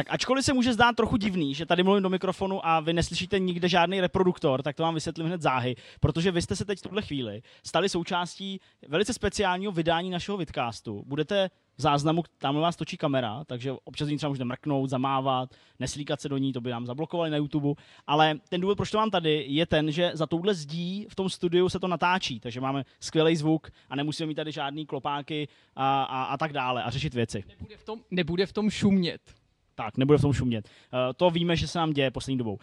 Tak ačkoliv se může zdát trochu divný, že tady mluvím do mikrofonu a vy neslyšíte nikde žádný reproduktor, tak to vám vysvětlím hned záhy, protože vy jste se teď v tuhle chvíli stali součástí velice speciálního vydání našeho vidcastu. Budete v záznamu, tam vás točí kamera, takže občas ní třeba můžete mrknout, zamávat, neslíkat se do ní, to by nám zablokovali na YouTube. Ale ten důvod, proč to mám tady, je ten, že za touhle zdí v tom studiu se to natáčí, takže máme skvělý zvuk a nemusíme mít tady žádný klopáky a, a, a tak dále a řešit věci. Nebude v tom, nebude v tom šumět. Tak, nebude v tom šumět. Uh, to víme, že se nám děje poslední dobou. Uh,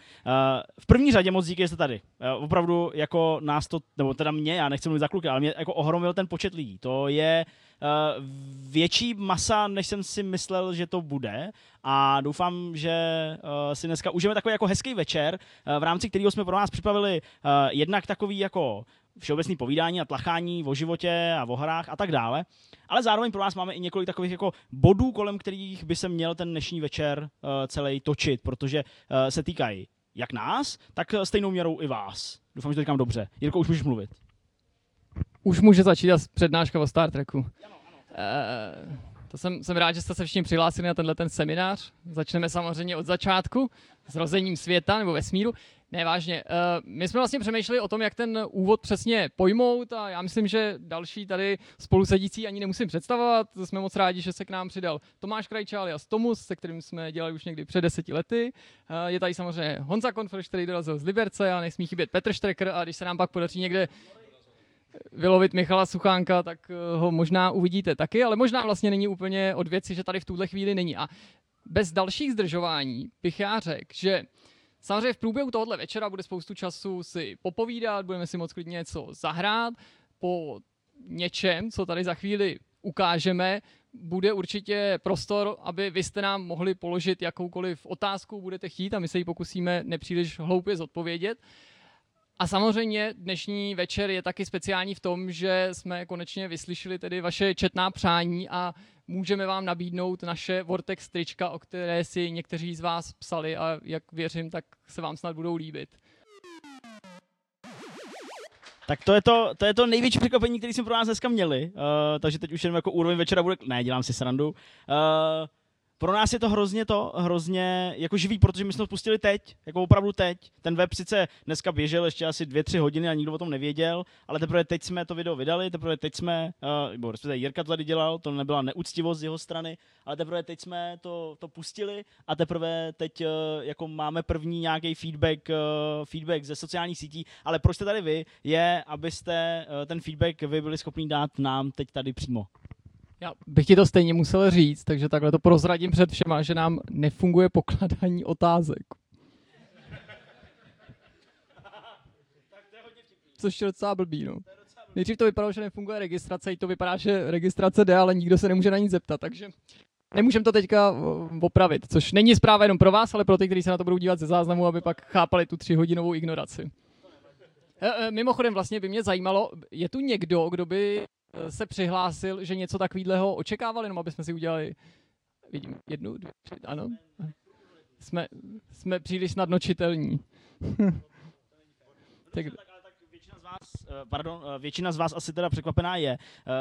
v první řadě moc díky, že jste tady. Uh, opravdu jako nás to, nebo teda mě, já nechci mluvit za kluky, ale mě jako ohromil ten počet lidí. To je uh, větší masa, než jsem si myslel, že to bude. A doufám, že uh, si dneska užijeme takový jako hezký večer, uh, v rámci kterého jsme pro vás připravili uh, jednak takový jako všeobecný povídání a tlachání o životě a o hrách a tak dále. Ale zároveň pro vás máme i několik takových jako bodů, kolem kterých by se měl ten dnešní večer uh, celý točit, protože uh, se týkají jak nás, tak stejnou měrou i vás. Doufám, že to říkám dobře. Jirko, už můžeš mluvit. Už může začít přednáška o Star Treku. Uh, to jsem, jsem rád, že jste se všichni přihlásili na tenhle ten seminář. Začneme samozřejmě od začátku, zrozením světa nebo vesmíru. Ne, vážně. Uh, my jsme vlastně přemýšleli o tom, jak ten úvod přesně pojmout a já myslím, že další tady spolu sedící ani nemusím představovat. Jsme moc rádi, že se k nám přidal Tomáš Krajčál alias Tomus, se kterým jsme dělali už někdy před deseti lety. Uh, je tady samozřejmě Honza Konfrš, který dorazil z Liberce a nesmí chybět Petr Štrekr a když se nám pak podaří někde vylovit Michala Suchánka, tak ho možná uvidíte taky, ale možná vlastně není úplně od věci, že tady v tuhle chvíli není. A bez dalších zdržování bych já řekl, že Samozřejmě v průběhu tohohle večera bude spoustu času si popovídat, budeme si moc klidně něco zahrát. Po něčem, co tady za chvíli ukážeme, bude určitě prostor, aby vy jste nám mohli položit jakoukoliv otázku budete chtít a my se ji pokusíme nepříliš hloupě zodpovědět. A samozřejmě dnešní večer je taky speciální v tom, že jsme konečně vyslyšeli tedy vaše četná přání a můžeme vám nabídnout naše Vortex trička, o které si někteří z vás psali a jak věřím, tak se vám snad budou líbit. Tak to je to, to je to největší překvapení, které jsme pro nás dneska měli. Uh, takže teď už jenom jako úroveň večera bude... Ne, dělám si srandu. Uh, pro nás je to hrozně to, hrozně jako živý, protože my jsme to pustili teď, jako opravdu teď. Ten web sice dneska běžel ještě asi dvě, tři hodiny a nikdo o tom nevěděl, ale teprve teď jsme to video vydali, teprve teď jsme, uh, nebo respektive Jirka to tady dělal, to nebyla neúctivost z jeho strany, ale teprve teď jsme to, to pustili a teprve teď uh, jako máme první nějaký feedback, uh, feedback ze sociálních sítí, ale proč jste tady vy, je, abyste uh, ten feedback vy byli schopni dát nám teď tady přímo. Já bych ti to stejně musel říct, takže takhle to prozradím před všema, že nám nefunguje pokladání otázek. Což je docela blbý, no. Nejdřív to vypadalo, že nefunguje registrace, i to vypadá, že registrace jde, ale nikdo se nemůže na nic zeptat, takže nemůžeme to teďka opravit, což není zpráva jenom pro vás, ale pro ty, kteří se na to budou dívat ze záznamu, aby pak chápali tu třihodinovou ignoraci. E, e, mimochodem vlastně by mě zajímalo, je tu někdo, kdo by se přihlásil, že něco takového očekávali, jenom aby jsme si udělali, vidím, jednu, dvě, tři, ano. Jsme, jsme příliš snadnočitelní. tak, vás, eh, pardon, eh, většina z vás asi teda překvapená je,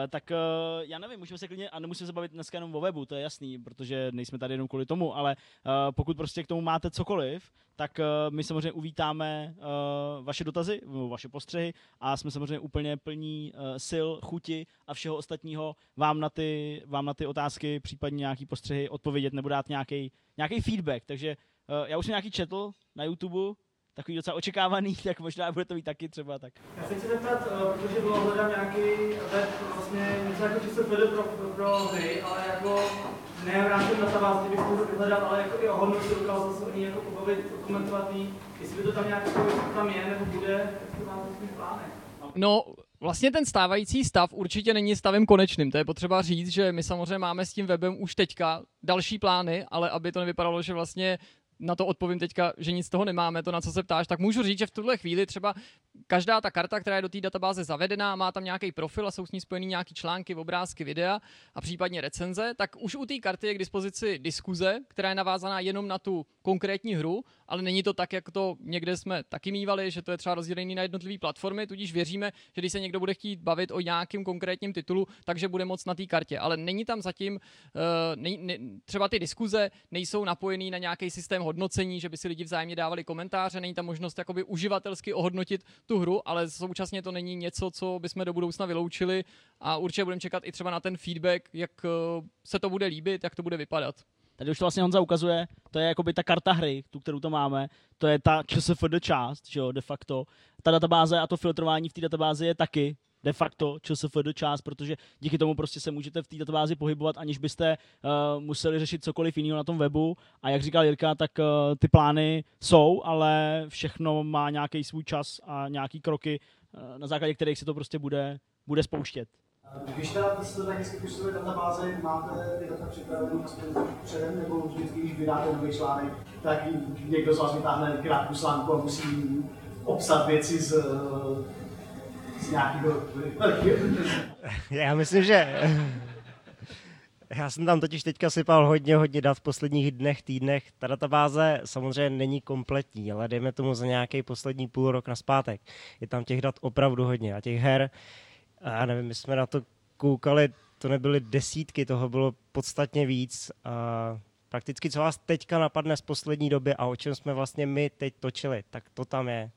tak já nevím, můžeme se klidně, a nemusíme se bavit dneska jenom o webu, to je jasný, protože nejsme tady jenom kvůli tomu, ale pokud prostě k tomu máte cokoliv, tak my samozřejmě uvítáme vaše dotazy, vaše postřehy a jsme samozřejmě úplně plní sil, chuti a všeho ostatního vám na ty, vám na ty otázky, případně nějaký postřehy odpovědět nebo dát nějaký feedback. Takže já už jsem nějaký četl na YouTube, takový docela očekávaný, tak možná bude to být taky třeba tak. Já se chci zeptat, eh, protože bylo hledám nějaký web, vlastně něco jako čisto pro, pro, pro hry, ale jako ne v rámci databáze, bych to vyhledal, ale jako i o hodnotě ukázal se o ní jako pobavit, komentovat jestli by to tam nějak jako tam je nebo bude, jak to máte v plánech. No, Vlastně ten stávající stav určitě není stavem konečným. To je potřeba říct, že my samozřejmě máme s tím webem už teďka další plány, ale aby to nevypadalo, že vlastně na to odpovím teďka, že nic z toho nemáme, to na co se ptáš, tak můžu říct, že v tuhle chvíli třeba každá ta karta, která je do té databáze zavedená, má tam nějaký profil a jsou s ní spojený nějaký články, obrázky, videa a případně recenze, tak už u té karty je k dispozici diskuze, která je navázaná jenom na tu konkrétní hru, ale není to tak, jak to někde jsme taky mývali, že to je třeba rozdělený na jednotlivé platformy, tudíž věříme, že když se někdo bude chtít bavit o nějakém konkrétním titulu, takže bude moc na té kartě. Ale není tam zatím, uh, ne, ne, třeba ty diskuze nejsou napojený na nějaký systém hodnocení, že by si lidi vzájemně dávali komentáře, není tam možnost jakoby uživatelsky ohodnotit tu hru, ale současně to není něco, co bychom do budoucna vyloučili a určitě budeme čekat i třeba na ten feedback, jak uh, se to bude líbit, jak to bude vypadat. Tady už to vlastně Honza ukazuje, to je jakoby ta karta hry, tu, kterou to máme, to je ta ČSFD část, že jo, de facto. Ta databáze a to filtrování v té databázi je taky de facto ČSFD část, protože díky tomu prostě se můžete v té databázi pohybovat, aniž byste uh, museli řešit cokoliv jiného na tom webu. A jak říkal Jirka, tak uh, ty plány jsou, ale všechno má nějaký svůj čas a nějaký kroky, uh, na základě kterých se to prostě bude, bude spouštět. Když teda jste tak hezky píšete databáze, máte ty data připravené předem, nebo vždycky, když vydáte nový článek, tak někdo z vás vytáhne krátkou slánku a musí obsat věci z, z nějakého Já myslím, že já jsem tam totiž teďka sypal hodně, hodně dat v posledních dnech, týdnech. Ta databáze samozřejmě není kompletní, ale dejme tomu za nějaký poslední půl rok na zpátek. Je tam těch dat opravdu hodně a těch her, já nevím, my jsme na to koukali, to nebyly desítky, toho bylo podstatně víc. A prakticky, co vás teďka napadne z poslední doby a o čem jsme vlastně my teď točili, tak to tam je.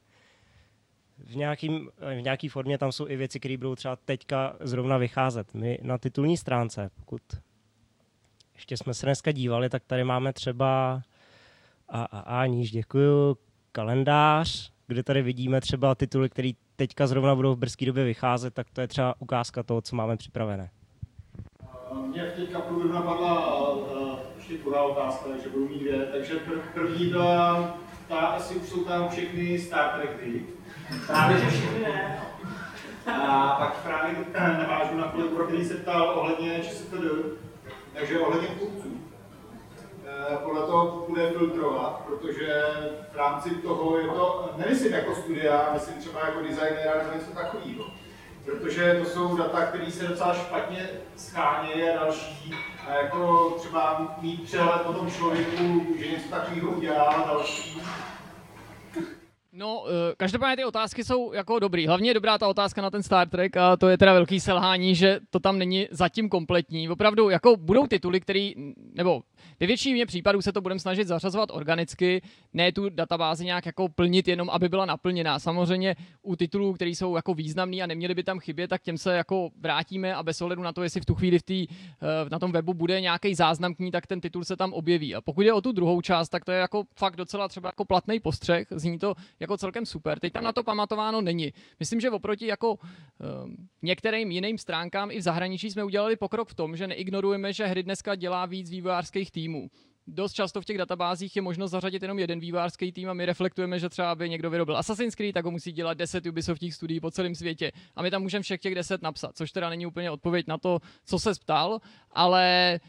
V, nějakým, v nějaký formě tam jsou i věci, které budou třeba teďka zrovna vycházet. My na titulní stránce, pokud ještě jsme se dneska dívali, tak tady máme třeba a, a, a níž, děkuju, kalendář, kde tady vidíme třeba tituly, které teďka zrovna budou v brzké době vycházet, tak to je třeba ukázka toho, co máme připravené. Mě teďka průběhu napadla uh, ještě druhá otázka, takže budu mít dvě. Takže první byla, ta, asi už jsou tam všechny Star Trek Právě, že všechny ne. A pak právě navážu na kolegu, který se ptal ohledně ČSFD, takže ohledně kupců. Eh, podle toho bude filtrovat, protože v rámci toho je to, nemyslím jako studia, myslím třeba jako designéra nebo něco takového. Protože to jsou data, které se docela špatně schánějí a další. A jako třeba mít přehled o tom člověku, že něco takového udělá a další. No, eh, každopádně ty otázky jsou jako dobrý. Hlavně je dobrá ta otázka na ten Star Trek a to je teda velký selhání, že to tam není zatím kompletní. Opravdu, jako budou tituly, který, nebo ve většině případů se to budeme snažit zařazovat organicky, ne tu databázi nějak jako plnit jenom, aby byla naplněná. Samozřejmě u titulů, které jsou jako významný a neměly by tam chybět, tak těm se jako vrátíme a bez ohledu na to, jestli v tu chvíli v tý, eh, na tom webu bude nějaký záznam k ní, tak ten titul se tam objeví. A pokud je o tu druhou část, tak to je jako fakt docela třeba jako platný postřeh, zní to jako celkem super. Teď tam na to pamatováno není. Myslím, že oproti jako um, některým jiným stránkám i v zahraničí jsme udělali pokrok v tom, že neignorujeme, že hry dneska dělá víc vývojářských týmů dost často v těch databázích je možnost zařadit jenom jeden vývářský tým a my reflektujeme, že třeba by někdo vyrobil Assassin's Creed, tak ho musí dělat 10 Ubisoftích studií po celém světě. A my tam můžeme všech těch 10 napsat, což teda není úplně odpověď na to, co se ptal, ale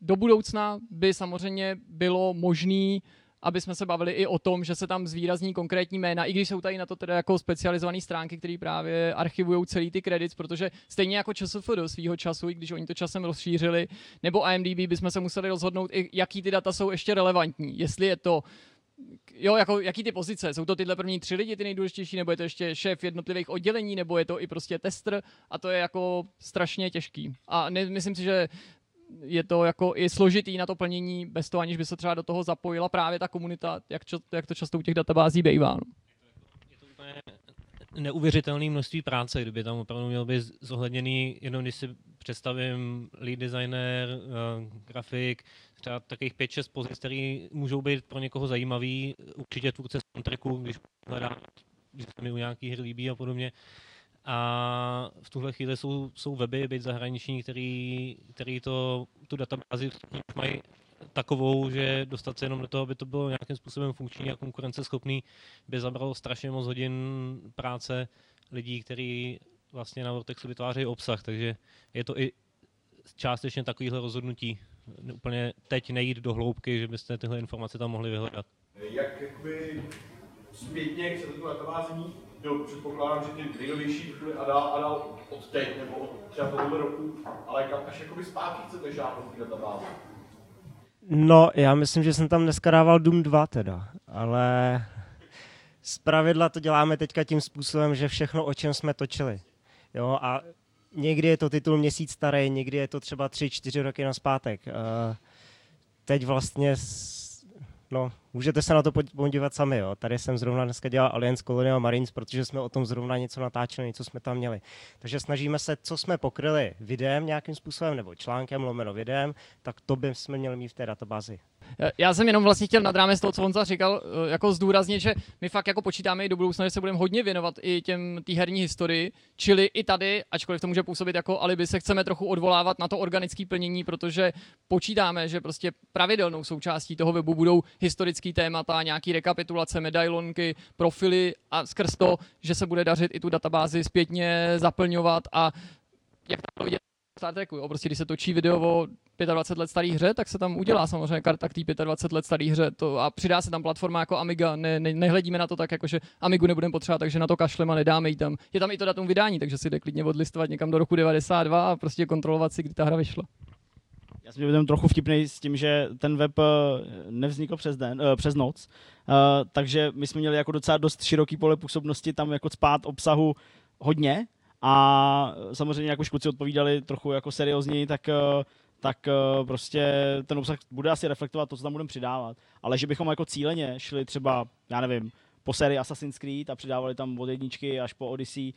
do budoucna by samozřejmě bylo možné aby jsme se bavili i o tom, že se tam zvýrazní konkrétní jména, i když jsou tady na to teda jako specializované stránky, které právě archivují celý ty kredit, protože stejně jako ČSF do svého času, i když oni to časem rozšířili, nebo IMDb bychom se museli rozhodnout, jaký ty data jsou ještě relevantní. Jestli je to jo, jako, jaký ty pozice? Jsou to tyhle první tři lidi ty nejdůležitější, nebo je to ještě šéf jednotlivých oddělení, nebo je to i prostě tester a to je jako strašně těžký. A ne, myslím si, že je to jako i složitý na to plnění, bez toho, aniž by se třeba do toho zapojila právě ta komunita, jak, čo, jak to často u těch databází bývá. No. Je to neuvěřitelné množství práce, kdyby tam opravdu měl být zohledněný, jenom když si představím lead designer, uh, grafik, třeba takových 5-6 pozic, které můžou být pro někoho zajímavý, určitě tvůrce soundtracku, když hledá, když se mi u nějaký hry líbí a podobně, a v tuhle chvíli jsou, jsou weby, byť zahraniční, který, který to, tu databázi mají takovou, že dostat se jenom do toho, aby to bylo nějakým způsobem funkční a konkurenceschopný, by zabralo strašně moc hodin práce lidí, kteří vlastně na Vortexu vytvářejí obsah, takže je to i částečně takovýhle rozhodnutí. Úplně teď nejít do hloubky, že byste tyhle informace tam mohli vyhledat. Jak jakoby zpětně chcete tu databázi mít, jo, předpokládám, že ty nejnovější byly a dál, a dál od teď, nebo od třeba tohoto roku, ale kam až jakoby zpátky chcete žádnou v databázi. No, já myslím, že jsem tam dneska dával Doom 2 teda, ale z pravidla to děláme teďka tím způsobem, že všechno, o čem jsme točili. Jo, a někdy je to titul měsíc starý, někdy je to třeba tři, čtyři roky na zpátek. Uh, teď vlastně, no, můžete se na to podívat sami, jo. Tady jsem zrovna dneska dělal Alliance Colonial Marines, protože jsme o tom zrovna něco natáčeli, něco jsme tam měli. Takže snažíme se, co jsme pokryli videem nějakým způsobem, nebo článkem, lomeno videem, tak to bychom měli mít v té databázi. Já jsem jenom vlastně chtěl nad rámec toho, co on říkal, eh, jako zdůraznit, že my fakt jako počítáme i do budoucna, že se budeme hodně věnovat i těm té herní historii, čili i tady, ačkoliv to může působit jako alibi, se chceme trochu odvolávat na to organické plnění, protože počítáme, že prostě pravidelnou součástí toho webu budou historické témata, nějaký rekapitulace, medailonky, profily a skrz to, že se bude dařit i tu databázi zpětně zaplňovat a jak tam vidět Star Treku, jo? prostě když se točí video o 25 let starý hře, tak se tam udělá samozřejmě karta k té 25 let starý hře to, a přidá se tam platforma jako Amiga, ne, ne, nehledíme na to tak, jako že Amigu nebudeme potřebovat, takže na to kašlem a nedáme ji tam. Je tam i to datum vydání, takže si jde klidně odlistovat někam do roku 92 a prostě kontrolovat si, kdy ta hra vyšla. Já jsem byl trochu vtipný s tím, že ten web eh, nevznikl přes, den, uh, přes noc, uh, takže my jsme měli jako docela dost široký pole působnosti tam jako spát obsahu hodně, a samozřejmě, jak už kluci odpovídali trochu jako seriózněji, tak tak prostě ten obsah bude asi reflektovat to, co tam budeme přidávat. Ale že bychom jako cíleně šli třeba, já nevím, po sérii Assassin's Creed a přidávali tam od jedničky až po Odyssey,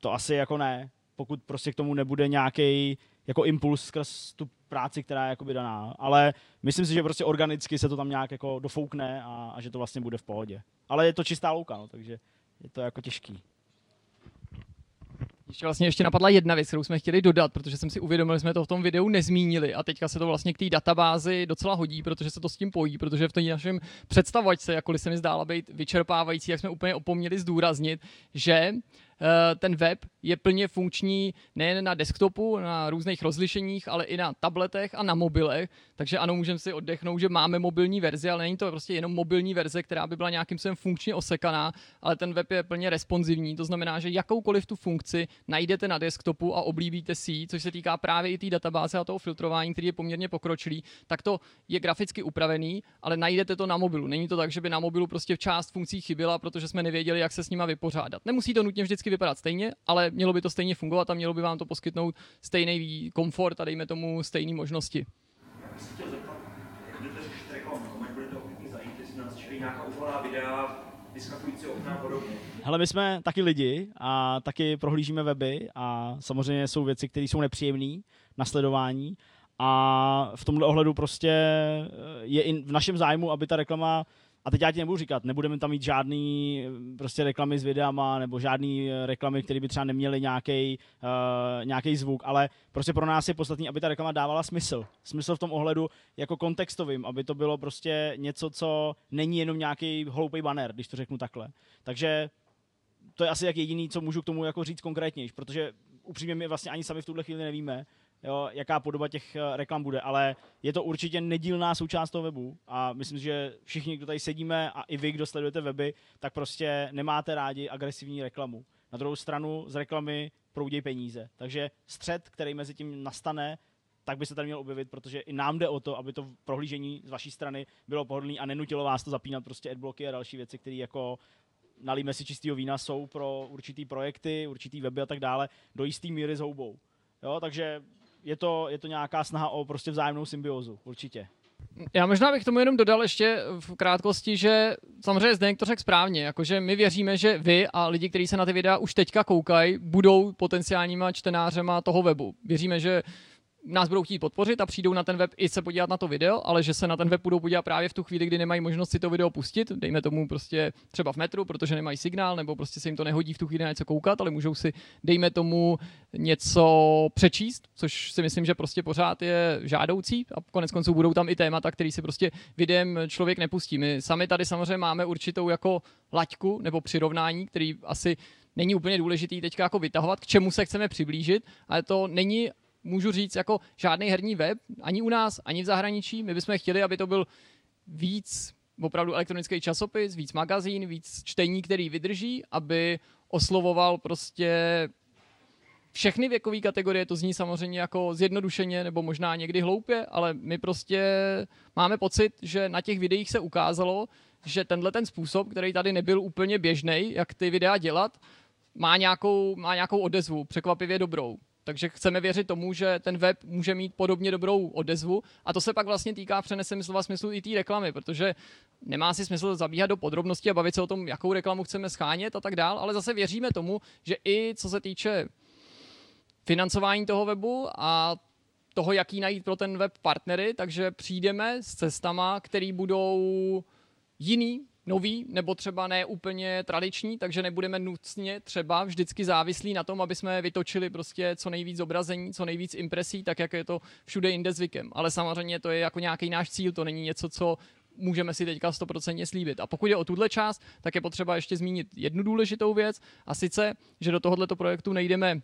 to asi jako ne. Pokud prostě k tomu nebude nějaký jako impuls skrz tu práci, která je jakoby daná. Ale myslím si, že prostě organicky se to tam nějak jako dofoukne a, a že to vlastně bude v pohodě. Ale je to čistá louka, no, takže je to jako těžký. Ještě vlastně ještě napadla jedna věc, kterou jsme chtěli dodat, protože jsem si uvědomil, že jsme to v tom videu nezmínili a teďka se to vlastně k té databázi docela hodí, protože se to s tím pojí, protože v tom našem představovačce, jakkoliv se mi zdála být vyčerpávající, jak jsme úplně opomněli zdůraznit, že ten web je plně funkční nejen na desktopu, na různých rozlišeních, ale i na tabletech a na mobilech. Takže ano, můžeme si oddechnout, že máme mobilní verzi, ale není to prostě jenom mobilní verze, která by byla nějakým způsobem funkčně osekaná, ale ten web je plně responsivní. To znamená, že jakoukoliv tu funkci najdete na desktopu a oblíbíte si, což se týká právě i té databáze a toho filtrování, který je poměrně pokročilý, tak to je graficky upravený, ale najdete to na mobilu. Není to tak, že by na mobilu prostě část funkcí chyběla, protože jsme nevěděli, jak se s nima vypořádat. Nemusí to nutně vždycky vypadat stejně, ale mělo by to stejně fungovat a mělo by vám to poskytnout stejný komfort a dejme tomu stejné možnosti. Hele, my jsme taky lidi a taky prohlížíme weby a samozřejmě jsou věci, které jsou nepříjemné na sledování a v tomhle ohledu prostě je i v našem zájmu, aby ta reklama a teď já ti nebudu říkat, nebudeme tam mít žádný prostě reklamy s videama nebo žádný eh, reklamy, které by třeba neměly nějaký uh, nějaký zvuk, ale prostě pro nás je podstatný, aby ta reklama dávala smysl. Smysl v tom ohledu jako kontextovým, aby to bylo prostě něco, co není jenom nějaký hloupý banner, když to řeknu takhle. Takže to je asi jak jediný, co můžu k tomu jako říct konkrétněji, protože upřímně my vlastně ani sami v tuhle chvíli nevíme, jo, jaká podoba těch eh, reklam bude, ale je to určitě nedílná součást toho webu a myslím, že všichni, kdo tady sedíme a i vy, kdo sledujete weby, tak prostě nemáte rádi agresivní reklamu. Na druhou stranu z reklamy proudí peníze. Takže střed, který mezi tím nastane, tak by se tady měl objevit, protože i nám jde o to, aby to prohlížení z vaší strany bylo pohodlné a nenutilo vás to zapínat prostě adblocky a další věci, které jako nalíme si čistého vína jsou pro určitý projekty, určitý weby a tak dále, do jistý míry s houbou. Jo, takže je to, je to nějaká snaha o prostě vzájemnou symbiózu, určitě. Já možná bych tomu jenom dodal ještě v krátkosti, že samozřejmě Zdeněk to řekl správně, jakože my věříme, že vy a lidi, kteří se na ty videa už teďka koukají, budou potenciálníma čtenářema toho webu. Věříme, že nás budou chtít podpořit a přijdou na ten web i se podívat na to video, ale že se na ten web budou podívat právě v tu chvíli, kdy nemají možnost si to video pustit, dejme tomu prostě třeba v metru, protože nemají signál, nebo prostě se jim to nehodí v tu chvíli na něco koukat, ale můžou si, dejme tomu, něco přečíst, což si myslím, že prostě pořád je žádoucí a konec konců budou tam i témata, který si prostě videem člověk nepustí. My sami tady samozřejmě máme určitou jako laťku nebo přirovnání, který asi není úplně důležitý teďka jako vytahovat, k čemu se chceme přiblížit, ale to není můžu říct, jako žádný herní web, ani u nás, ani v zahraničí. My bychom chtěli, aby to byl víc opravdu elektronický časopis, víc magazín, víc čtení, který vydrží, aby oslovoval prostě všechny věkové kategorie, to zní samozřejmě jako zjednodušeně nebo možná někdy hloupě, ale my prostě máme pocit, že na těch videích se ukázalo, že tenhle ten způsob, který tady nebyl úplně běžný, jak ty videa dělat, má nějakou, má nějakou odezvu, překvapivě dobrou. Takže chceme věřit tomu, že ten web může mít podobně dobrou odezvu. A to se pak vlastně týká přenesem slova smyslu i té reklamy, protože nemá si smysl zabíhat do podrobností a bavit se o tom, jakou reklamu chceme schánět a tak dál, ale zase věříme tomu, že i co se týče financování toho webu a toho, jaký najít pro ten web partnery, takže přijdeme s cestama, které budou jiný, nový, nebo třeba ne úplně tradiční, takže nebudeme nutně třeba vždycky závislí na tom, aby jsme vytočili prostě co nejvíc zobrazení, co nejvíc impresí, tak jak je to všude jinde zvykem. Ale samozřejmě to je jako nějaký náš cíl, to není něco, co můžeme si teďka 100% slíbit. A pokud je o tuhle část, tak je potřeba ještě zmínit jednu důležitou věc, a sice, že do tohoto projektu nejdeme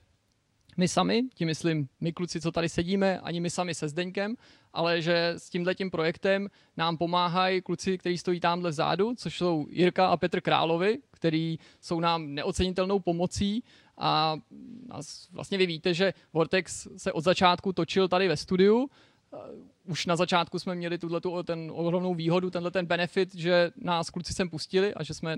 my sami, tím myslím my kluci, co tady sedíme, ani my sami se Zdeňkem, ale že s tímhletím projektem nám pomáhají kluci, kteří stojí tamhle vzadu, což jsou Jirka a Petr Královi, který jsou nám neocenitelnou pomocí a vlastně vy víte, že Vortex se od začátku točil tady ve studiu, už na začátku jsme měli tuto ten ohromnou výhodu, tenhle ten benefit, že nás kluci sem pustili a že jsme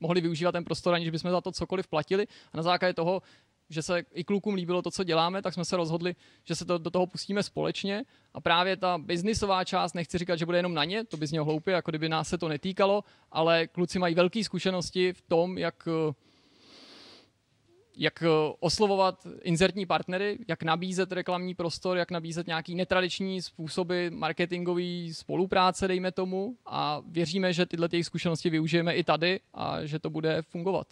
mohli využívat ten prostor, aniž bychom za to cokoliv platili. A na základě toho že se i klukům líbilo to, co děláme, tak jsme se rozhodli, že se to, do toho pustíme společně. A právě ta biznisová část, nechci říkat, že bude jenom na ně, to by znělo hloupě, jako kdyby nás se to netýkalo, ale kluci mají velké zkušenosti v tom, jak jak oslovovat inzertní partnery, jak nabízet reklamní prostor, jak nabízet nějaký netradiční způsoby marketingové spolupráce, dejme tomu, a věříme, že tyhle těch zkušenosti využijeme i tady a že to bude fungovat.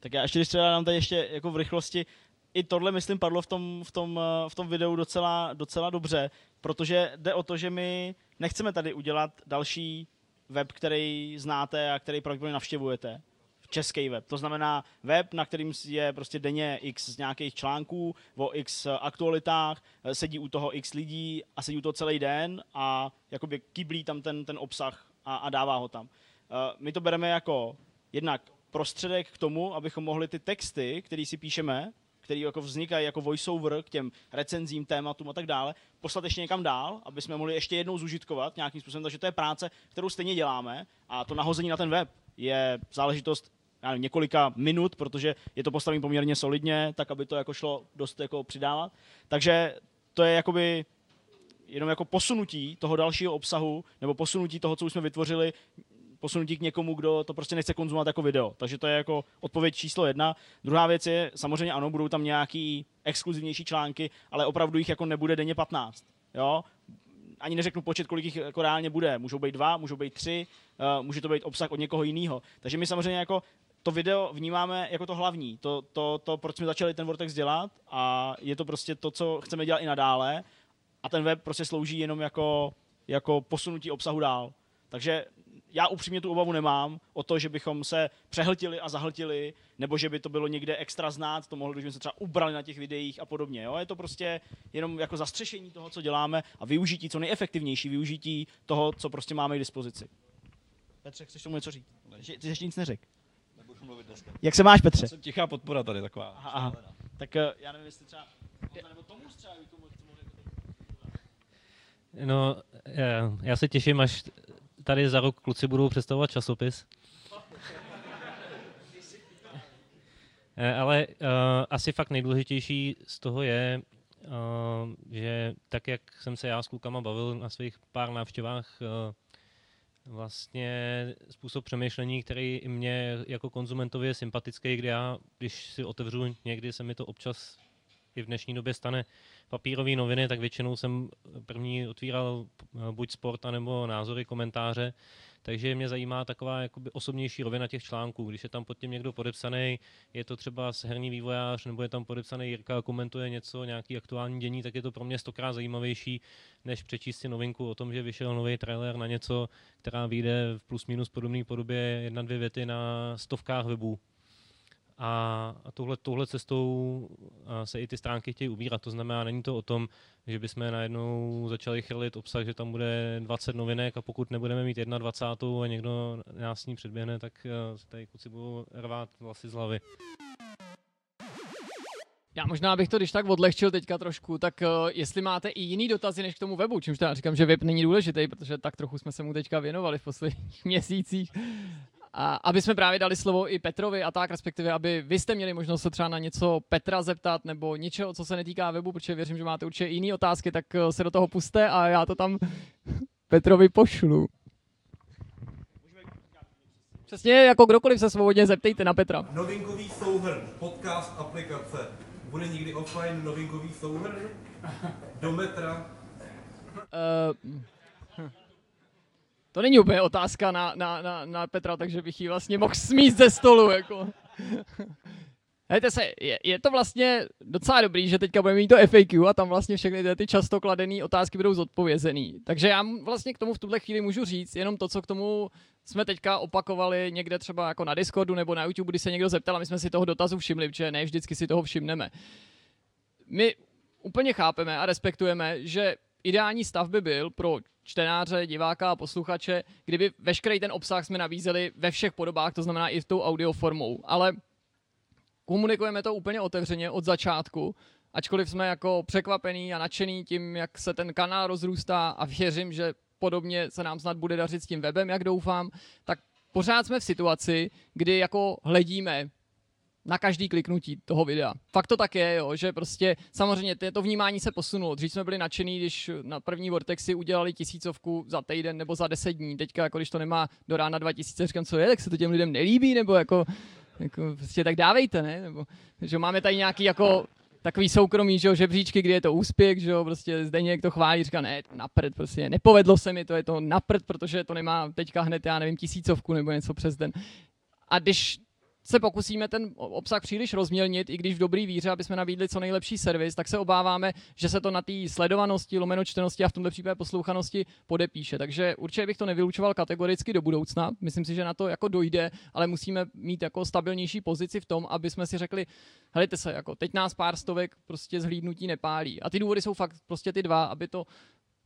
Tak já ještě, když třeba dám tady ještě jako v rychlosti, i tohle, myslím, padlo v tom, v tom, v tom videu docela, docela dobře, protože jde o to, že my nechceme tady udělat další web, který znáte a který pravděpodobně navštěvujete. Český web. To znamená web, na kterým je prostě denně x z nějakých článků o x aktualitách, sedí u toho x lidí a sedí u toho celý den a jakoby kyblí tam ten, ten obsah a, a dává ho tam. My to bereme jako jednak prostředek k tomu, abychom mohli ty texty, které si píšeme, které jako vznikají jako voiceover k těm recenzím, tématům a tak dále, poslat ještě někam dál, aby jsme mohli ještě jednou zužitkovat nějakým způsobem. Takže to je práce, kterou stejně děláme a to nahození na ten web je záležitost já nevím, několika minut, protože je to postavené poměrně solidně, tak aby to jako šlo dost jako přidávat. Takže to je jakoby jenom jako posunutí toho dalšího obsahu, nebo posunutí toho, co už jsme vytvořili posunutí k někomu, kdo to prostě nechce konzumovat jako video. Takže to je jako odpověď číslo jedna. Druhá věc je, samozřejmě ano, budou tam nějaký exkluzivnější články, ale opravdu jich jako nebude denně 15. Jo? Ani neřeknu počet, kolik jich jako reálně bude. Můžou být dva, můžou být tři, uh, může to být obsah od někoho jiného. Takže my samozřejmě jako to video vnímáme jako to hlavní, to, to, to, proč jsme začali ten Vortex dělat a je to prostě to, co chceme dělat i nadále a ten web prostě slouží jenom jako, jako posunutí obsahu dál. Takže já upřímně tu obavu nemám o to, že bychom se přehltili a zahltili, nebo že by to bylo někde extra znát, to mohlo, kdybychom se třeba ubrali na těch videích a podobně. Jo? Je to prostě jenom jako zastřešení toho, co děláme a využití, co nejefektivnější využití toho, co prostě máme k dispozici. Petře, chceš tomu něco říct? Ty, ty ještě nic neřekl. Nebudu mluvit dneska. Jak se máš, Petře? Já jsem tichá podpora tady taková. Aha, aha. Tak eh, já nevím, jestli třeba... Nebo tomu třeba tomu, No, já, já se těším, až tady za rok kluci budou představovat časopis. Eh, ale uh, asi fakt nejdůležitější z toho je, uh, že tak, jak jsem se já s klukama bavil na svých pár návštěvách, uh, vlastně způsob přemýšlení, který i mě jako konzumentovi je sympatický, kdy já, když si otevřu, někdy se mi to občas i v dnešní době stane papírové noviny, tak většinou jsem první otvíral buď sport, nebo názory, komentáře, takže mě zajímá taková jakoby osobnější rovina těch článků. Když je tam pod tím někdo podepsaný, je to třeba herní vývojář, nebo je tam podepsaný Jirka komentuje něco, nějaký aktuální dění, tak je to pro mě stokrát zajímavější, než přečíst si novinku o tom, že vyšel nový trailer na něco, která vyjde v plus minus podobné podobě jedna, dvě věty na stovkách webů. A, touhle, touhle cestou se i ty stránky chtějí ubírat. To znamená, není to o tom, že bychom najednou začali chrlit obsah, že tam bude 20 novinek a pokud nebudeme mít 21 a někdo nás s ní předběhne, tak a, se tady kluci budou rvát vlasy z hlavy. Já možná bych to když tak odlehčil teďka trošku, tak uh, jestli máte i jiný dotazy než k tomu webu, čímž teda říkám, že web není důležitý, protože tak trochu jsme se mu teďka věnovali v posledních měsících. A aby jsme právě dali slovo i Petrovi a tak, respektive aby vy jste měli možnost se třeba na něco Petra zeptat nebo něčeho, co se netýká webu, protože věřím, že máte určitě jiné otázky, tak uh, se do toho puste a já to tam Petrovi pošlu. Přesně jako kdokoliv se svobodně zeptejte na Petra. Novinkový souhrn, podcast, aplikace. Bude někdy offline novinkový souhrn? Do metra? Uh, to není úplně otázka na, na, na, na Petra, takže bych ji vlastně mohl smít ze stolu. Jako. Hejte se, je, je, to vlastně docela dobrý, že teďka budeme mít to FAQ a tam vlastně všechny ty, často kladené otázky budou zodpovězený. Takže já vlastně k tomu v tuhle chvíli můžu říct jenom to, co k tomu jsme teďka opakovali někde třeba jako na Discordu nebo na YouTube, kdy se někdo zeptal a my jsme si toho dotazu všimli, protože ne vždycky si toho všimneme. My úplně chápeme a respektujeme, že ideální stav by byl pro čtenáře, diváka a posluchače, kdyby veškerý ten obsah jsme nabízeli ve všech podobách, to znamená i v tou audioformou. Ale komunikujeme to úplně otevřeně od začátku, ačkoliv jsme jako překvapení a nadšený tím, jak se ten kanál rozrůstá a věřím, že podobně se nám snad bude dařit s tím webem, jak doufám, tak pořád jsme v situaci, kdy jako hledíme na každý kliknutí toho videa. Fakt to tak je, jo, že prostě samozřejmě to vnímání se posunulo. Dřív jsme byli nadšený, když na první Vortexy udělali tisícovku za týden nebo za deset dní. Teďka, jako když to nemá do rána 2000, říkám, co je, tak se to těm lidem nelíbí, nebo jako, jako prostě tak dávejte, ne? Nebo, že máme tady nějaký jako takový soukromý, že jo, žebříčky, kdy je to úspěch, že jo, prostě Zdeněk to chválí, říká, ne, naprd, prostě nepovedlo se mi, to je to naprd, protože to nemá teďka hned, já nevím, tisícovku nebo něco přes den. A když se pokusíme ten obsah příliš rozmělnit, i když v dobrý víře, aby jsme nabídli co nejlepší servis, tak se obáváme, že se to na té sledovanosti, lomenočtenosti a v tomto případě poslouchanosti podepíše. Takže určitě bych to nevylučoval kategoricky do budoucna. Myslím si, že na to jako dojde, ale musíme mít jako stabilnější pozici v tom, aby jsme si řekli, helejte se, jako teď nás pár stovek prostě zhlídnutí nepálí. A ty důvody jsou fakt prostě ty dva, aby to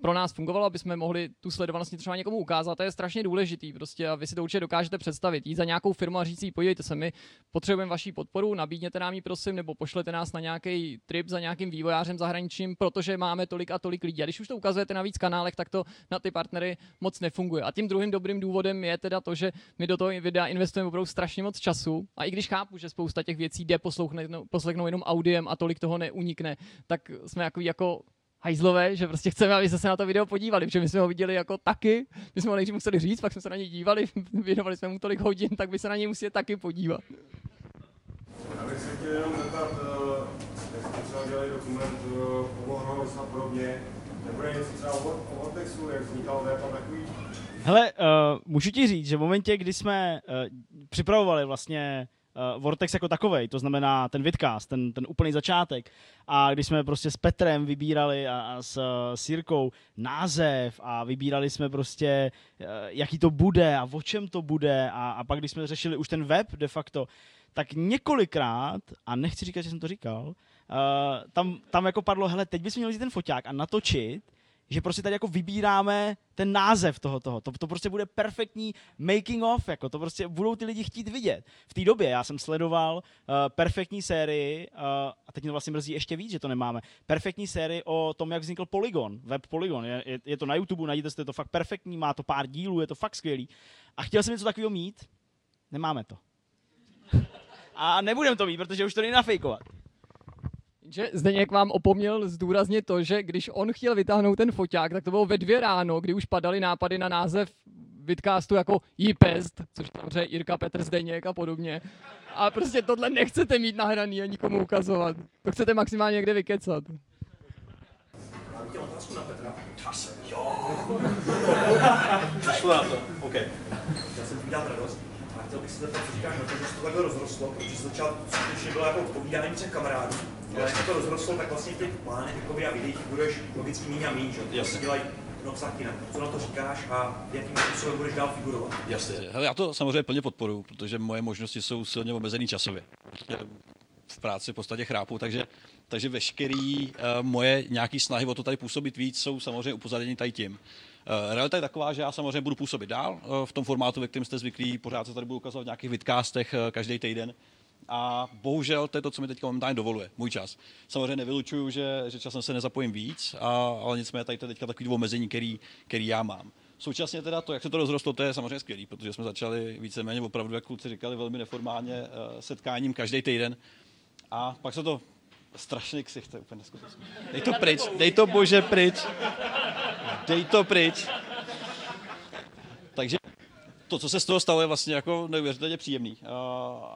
pro nás fungovalo, aby jsme mohli tu sledovanost třeba někomu ukázat. To je strašně důležitý prostě a vy si to určitě dokážete představit. Jít za nějakou firmu a říct si, podívejte se, my potřebujeme vaší podporu, nabídněte nám ji prosím, nebo pošlete nás na nějaký trip za nějakým vývojářem zahraničním, protože máme tolik a tolik lidí. A když už to ukazujete na víc kanálech, tak to na ty partnery moc nefunguje. A tím druhým dobrým důvodem je teda to, že my do toho videa investujeme opravdu strašně moc času. A i když chápu, že spousta těch věcí jde poslechnout, poslechnout jenom audiem a tolik toho neunikne, tak jsme jako, jako hajzlové, že prostě chceme, aby se na to video podívali, protože my jsme ho viděli jako taky, my jsme ho nejdřív museli říct, pak jsme se na něj dívali, věnovali jsme mu tolik hodin, tak by se na něj museli taky podívat. Já bych se chtěl jenom zeptat, uh, jak jste třeba dělali dokument uh, o Horus a podobně, nebude něco třeba o Vortexu, jak vznikal web a takový? Hele, uh, můžu ti říct, že v momentě, kdy jsme uh, připravovali vlastně uh, Vortex jako takový, to znamená ten vidcast, ten, ten úplný začátek. A když jsme prostě s Petrem vybírali a, a s, s Jirkou název a vybírali jsme prostě, uh, jaký to bude a o čem to bude a, a pak když jsme řešili už ten web de facto, tak několikrát, a nechci říkat, že jsem to říkal, uh, tam, tam jako padlo, hele, teď bychom měli vzít ten foťák a natočit že prostě tady jako vybíráme ten název toho toho. To, to prostě bude perfektní making of, jako to prostě budou ty lidi chtít vidět. V té době já jsem sledoval uh, perfektní sérii, uh, a teď mě vlastně mrzí ještě víc, že to nemáme, perfektní sérii o tom, jak vznikl Polygon, web Polygon. Je, je, je to na YouTube, najděte si to, je to fakt perfektní, má to pár dílů, je to fakt skvělý. A chtěl jsem něco takového mít, nemáme to. a nebudeme to mít, protože už to není nafejkovat. Že Zdeněk vám opomněl zdůraznit to, že když on chtěl vytáhnout ten foťák, tak to bylo ve dvě ráno, kdy už padaly nápady na název vidcastu jako Jipest, což samozřejmě Jirka Petr Zdeněk a podobně. A prostě tohle nechcete mít nahraný a nikomu ukazovat. To chcete maximálně někde vykecat. Mám tě otázku na Petra. Jo. Šlo na to, OK. Já jsem udělal radost. Chtěl bych se zeptat, co říkáš na to, že se to takhle rozrostlo, protože začal skutečně bylo jako odpovídání se kamarádů. Ale jak se to rozrostlo, tak vlastně těch plánech jako a videích budeš logicky míň a míň, že? Jasně. Dělají za kinem. Co na to říkáš a jakým způsobem budeš dál figurovat? Jasně. Hele, já to samozřejmě plně podporuji, protože moje možnosti jsou silně omezený časově. V práci v podstatě chrápu, takže, takže veškerý uh, moje nějaké snahy o to tady působit víc jsou samozřejmě upozaděny tady tím. Uh, realita je taková, že já samozřejmě budu působit dál uh, v tom formátu, ve kterém jste zvyklí, pořád se tady budu ukazovat v nějakých vidcastech uh, každý týden. A bohužel to je to, co mi teď momentálně dovoluje, můj čas. Samozřejmě nevylučuju, že, že časem se nezapojím víc, a, ale nicméně tady to je teďka takový omezení, který, který já mám. Současně teda to, jak se to rozrostlo, to je samozřejmě skvělý, protože jsme začali víceméně opravdu, jak kluci říkali, velmi neformálně setkáním každý týden. A pak se to strašný ksich, to je úplně neskutečné. Dej to pryč, dej to bože pryč. Dej to pryč. Takže to, co se z toho stalo, je vlastně jako neuvěřitelně příjemný. Uh,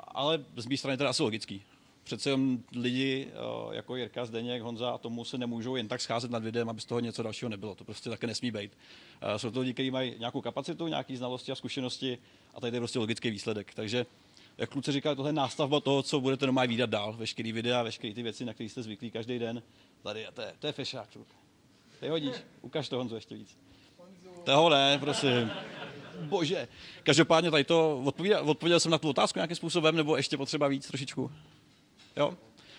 ale z mé strany teda asi logický. Přece jen lidi uh, jako Jirka, Zdeněk, Honza a tomu se nemůžou jen tak scházet nad videem, aby z toho něco dalšího nebylo. To prostě také nesmí být. Uh, jsou to lidi, kteří mají nějakou kapacitu, nějaké znalosti a zkušenosti a tady je prostě logický výsledek. Takže jak kluci říkali, tohle je nástavba toho, co budete doma výdat dál. Veškerý videa, veškeré ty věci, na které jste zvyklí každý den. Tady je, to je, to je fešák. Ty hodíš, ukaž to Honzu ještě víc. Toho ne, prosím. Bože. Každopádně tady to odpověděl, odpověděl jsem na tu otázku nějakým způsobem, nebo ještě potřeba víc trošičku? Jo?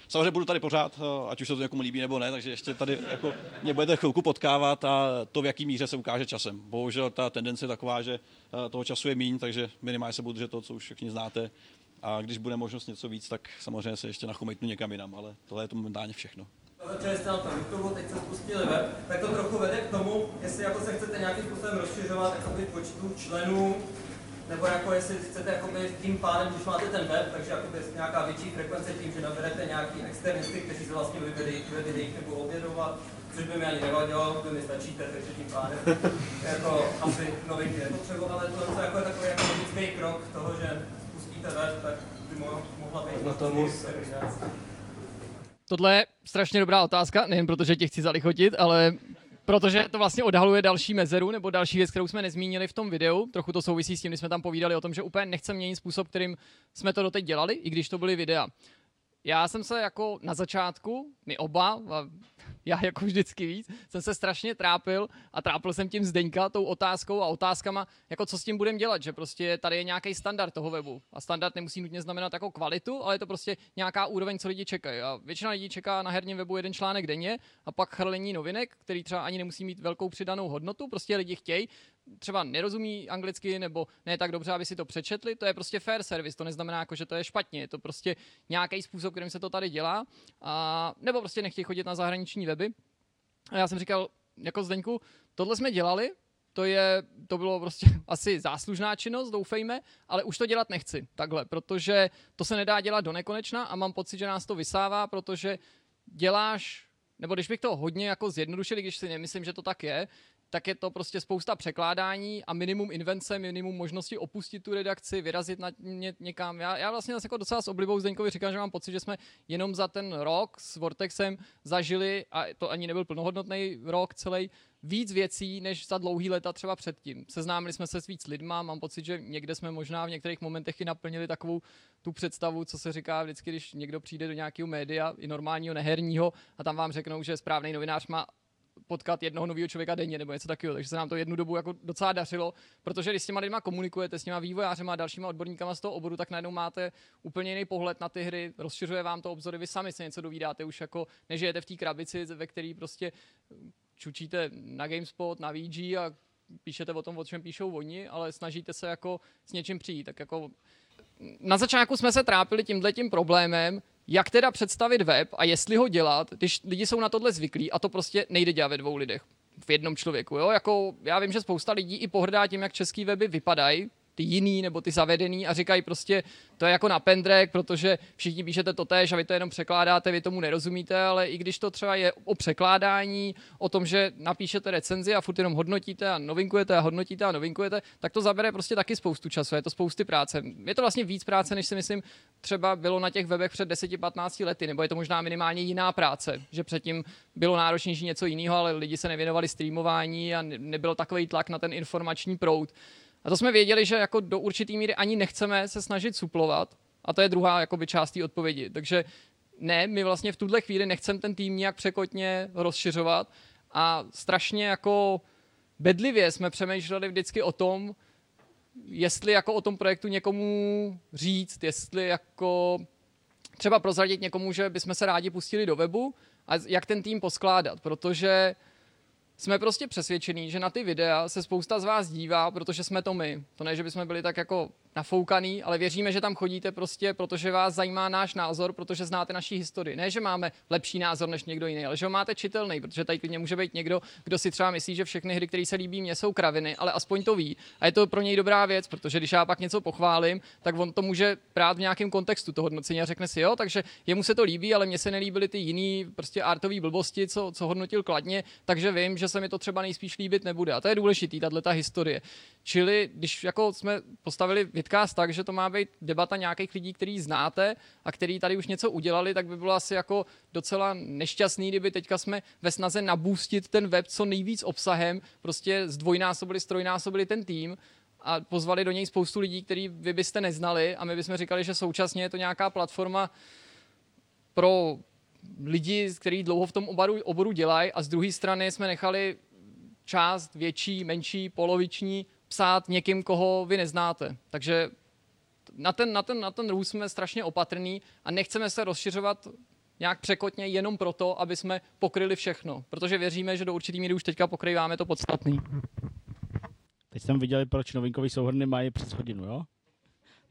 Samozřejmě budu tady pořád, ať už se to někomu líbí nebo ne, takže ještě tady jako mě budete chvilku potkávat a to, v jaký míře se ukáže časem. Bohužel ta tendence je taková, že eh, toho času je míň, takže minimálně se budu držet to, co už všichni znáte. A když bude možnost něco víc, tak samozřejmě se ještě nachomejtnu někam jinam, ale tohle je to momentálně všechno. Začali jste na tom YouTube, teď se spustili web, tak to trochu vede k tomu, jestli jako se chcete nějakým způsobem rozšiřovat jakoby počtu členů, nebo jako jestli chcete jakoby tím pádem, když máte ten web, takže jakoby nějaká větší frekvence tím, že naberete nějaký externisty, kteří se vlastně ve videích nebudou obědovat, což by mi ani nevadilo, by mi stačíte, takže tím pádem jako asi novinky nepotřebuji, ale to, to jako je takový jako logický krok toho, že spustíte web, tak by mohla být na tomu Tohle je strašně dobrá otázka, nejen protože tě chci zalichotit, ale protože to vlastně odhaluje další mezeru nebo další věc, kterou jsme nezmínili v tom videu. Trochu to souvisí s tím, když jsme tam povídali o tom, že úplně nechceme měnit způsob, kterým jsme to doteď dělali, i když to byly videa. Já jsem se jako na začátku, my oba, já jako vždycky víc, jsem se strašně trápil a trápil jsem tím Zdeňka tou otázkou a otázkama, jako co s tím budeme dělat, že prostě tady je nějaký standard toho webu a standard nemusí nutně znamenat jako kvalitu, ale je to prostě nějaká úroveň, co lidi čekají. A většina lidí čeká na herním webu jeden článek denně a pak chrlení novinek, který třeba ani nemusí mít velkou přidanou hodnotu, prostě lidi chtějí, třeba nerozumí anglicky nebo ne tak dobře, aby si to přečetli, to je prostě fair service, to neznamená jako, že to je špatně, je to prostě nějaký způsob, kterým se to tady dělá, a, nebo prostě nechtějí chodit na zahraniční weby. A já jsem říkal, jako Zdeňku, tohle jsme dělali, to, je, to bylo prostě asi záslužná činnost, doufejme, ale už to dělat nechci takhle, protože to se nedá dělat do nekonečna a mám pocit, že nás to vysává, protože děláš nebo když bych to hodně jako zjednodušil, když si nemyslím, že to tak je, tak je to prostě spousta překládání a minimum invence, minimum možnosti opustit tu redakci, vyrazit na ně, někam. Já, já vlastně jako docela s oblibou Zdeňkovi říkám, že mám pocit, že jsme jenom za ten rok s Vortexem zažili, a to ani nebyl plnohodnotný rok celý, víc věcí, než za dlouhý leta třeba předtím. Seznámili jsme se s víc lidma, mám pocit, že někde jsme možná v některých momentech i naplnili takovou tu představu, co se říká vždycky, když někdo přijde do nějakého média, i normálního, neherního, a tam vám řeknou, že správný novinář má potkat jednoho nového člověka denně nebo něco takového. Takže se nám to jednu dobu jako docela dařilo, protože když s těma lidma komunikujete, s těma vývojářema a dalšíma odborníkama z toho oboru, tak najednou máte úplně jiný pohled na ty hry, rozšiřuje vám to obzory, vy sami se něco dovídáte už jako nežijete v té krabici, ve které prostě čučíte na GameSpot, na VG a píšete o tom, o čem píšou oni, ale snažíte se jako s něčím přijít. Tak jako na začátku jsme se trápili tímhle tím problémem, jak teda představit web a jestli ho dělat, když lidi jsou na tohle zvyklí a to prostě nejde dělat ve dvou lidech v jednom člověku. Jo? Jako, já vím, že spousta lidí i pohrdá tím, jak český weby vypadají, ty jiný nebo ty zavedený a říkají prostě, to je jako na pendrek, protože všichni píšete to tež a vy to jenom překládáte, vy tomu nerozumíte, ale i když to třeba je o překládání, o tom, že napíšete recenzi a furt jenom hodnotíte a novinkujete a hodnotíte a novinkujete, tak to zabere prostě taky spoustu času, je to spousty práce. Je to vlastně víc práce, než si myslím třeba bylo na těch webech před 10-15 lety, nebo je to možná minimálně jiná práce, že předtím bylo náročnější něco jiného, ale lidi se nevěnovali streamování a nebyl takový tlak na ten informační proud. A to jsme věděli, že jako do určitý míry ani nechceme se snažit suplovat. A to je druhá jakoby, část té odpovědi. Takže ne, my vlastně v tuhle chvíli nechceme ten tým nějak překotně rozšiřovat a strašně jako bedlivě jsme přemýšleli vždycky o tom, jestli jako o tom projektu někomu říct, jestli jako třeba prozradit někomu, že bychom se rádi pustili do webu a jak ten tým poskládat, protože jsme prostě přesvědčení, že na ty videa se spousta z vás dívá, protože jsme to my. To ne, že bychom byli tak jako nafoukaný, ale věříme, že tam chodíte prostě, protože vás zajímá náš názor, protože znáte naší historii. Ne, že máme lepší názor než někdo jiný, ale že ho máte čitelný, protože tady klidně může být někdo, kdo si třeba myslí, že všechny hry, které se líbí, mě jsou kraviny, ale aspoň to ví. A je to pro něj dobrá věc, protože když já pak něco pochválím, tak on to může brát v nějakém kontextu toho hodnocení a řekne si, jo, takže jemu se to líbí, ale mně se nelíbily ty jiný prostě artové blbosti, co, co hodnotil kladně, takže vím, že se mi to třeba nejspíš líbit nebude. A to je důležitý, tahle ta historie. Čili když jako jsme postavili vidcast tak, že to má být debata nějakých lidí, který znáte a který tady už něco udělali, tak by bylo asi jako docela nešťastný, kdyby teďka jsme ve snaze nabůstit ten web co nejvíc obsahem, prostě zdvojnásobili, strojnásobili ten tým a pozvali do něj spoustu lidí, který vy byste neznali a my bychom říkali, že současně je to nějaká platforma pro lidi, kteří dlouho v tom oboru, oboru dělají a z druhé strany jsme nechali část větší, menší, poloviční psát někým, koho vy neznáte. Takže na ten, na ten, na ten růst jsme strašně opatrní a nechceme se rozšiřovat nějak překotně jenom proto, aby jsme pokryli všechno. Protože věříme, že do určitý míry už teďka pokrýváme to podstatný. Teď jsem viděli, proč novinkový souhrny mají přes hodinu, jo?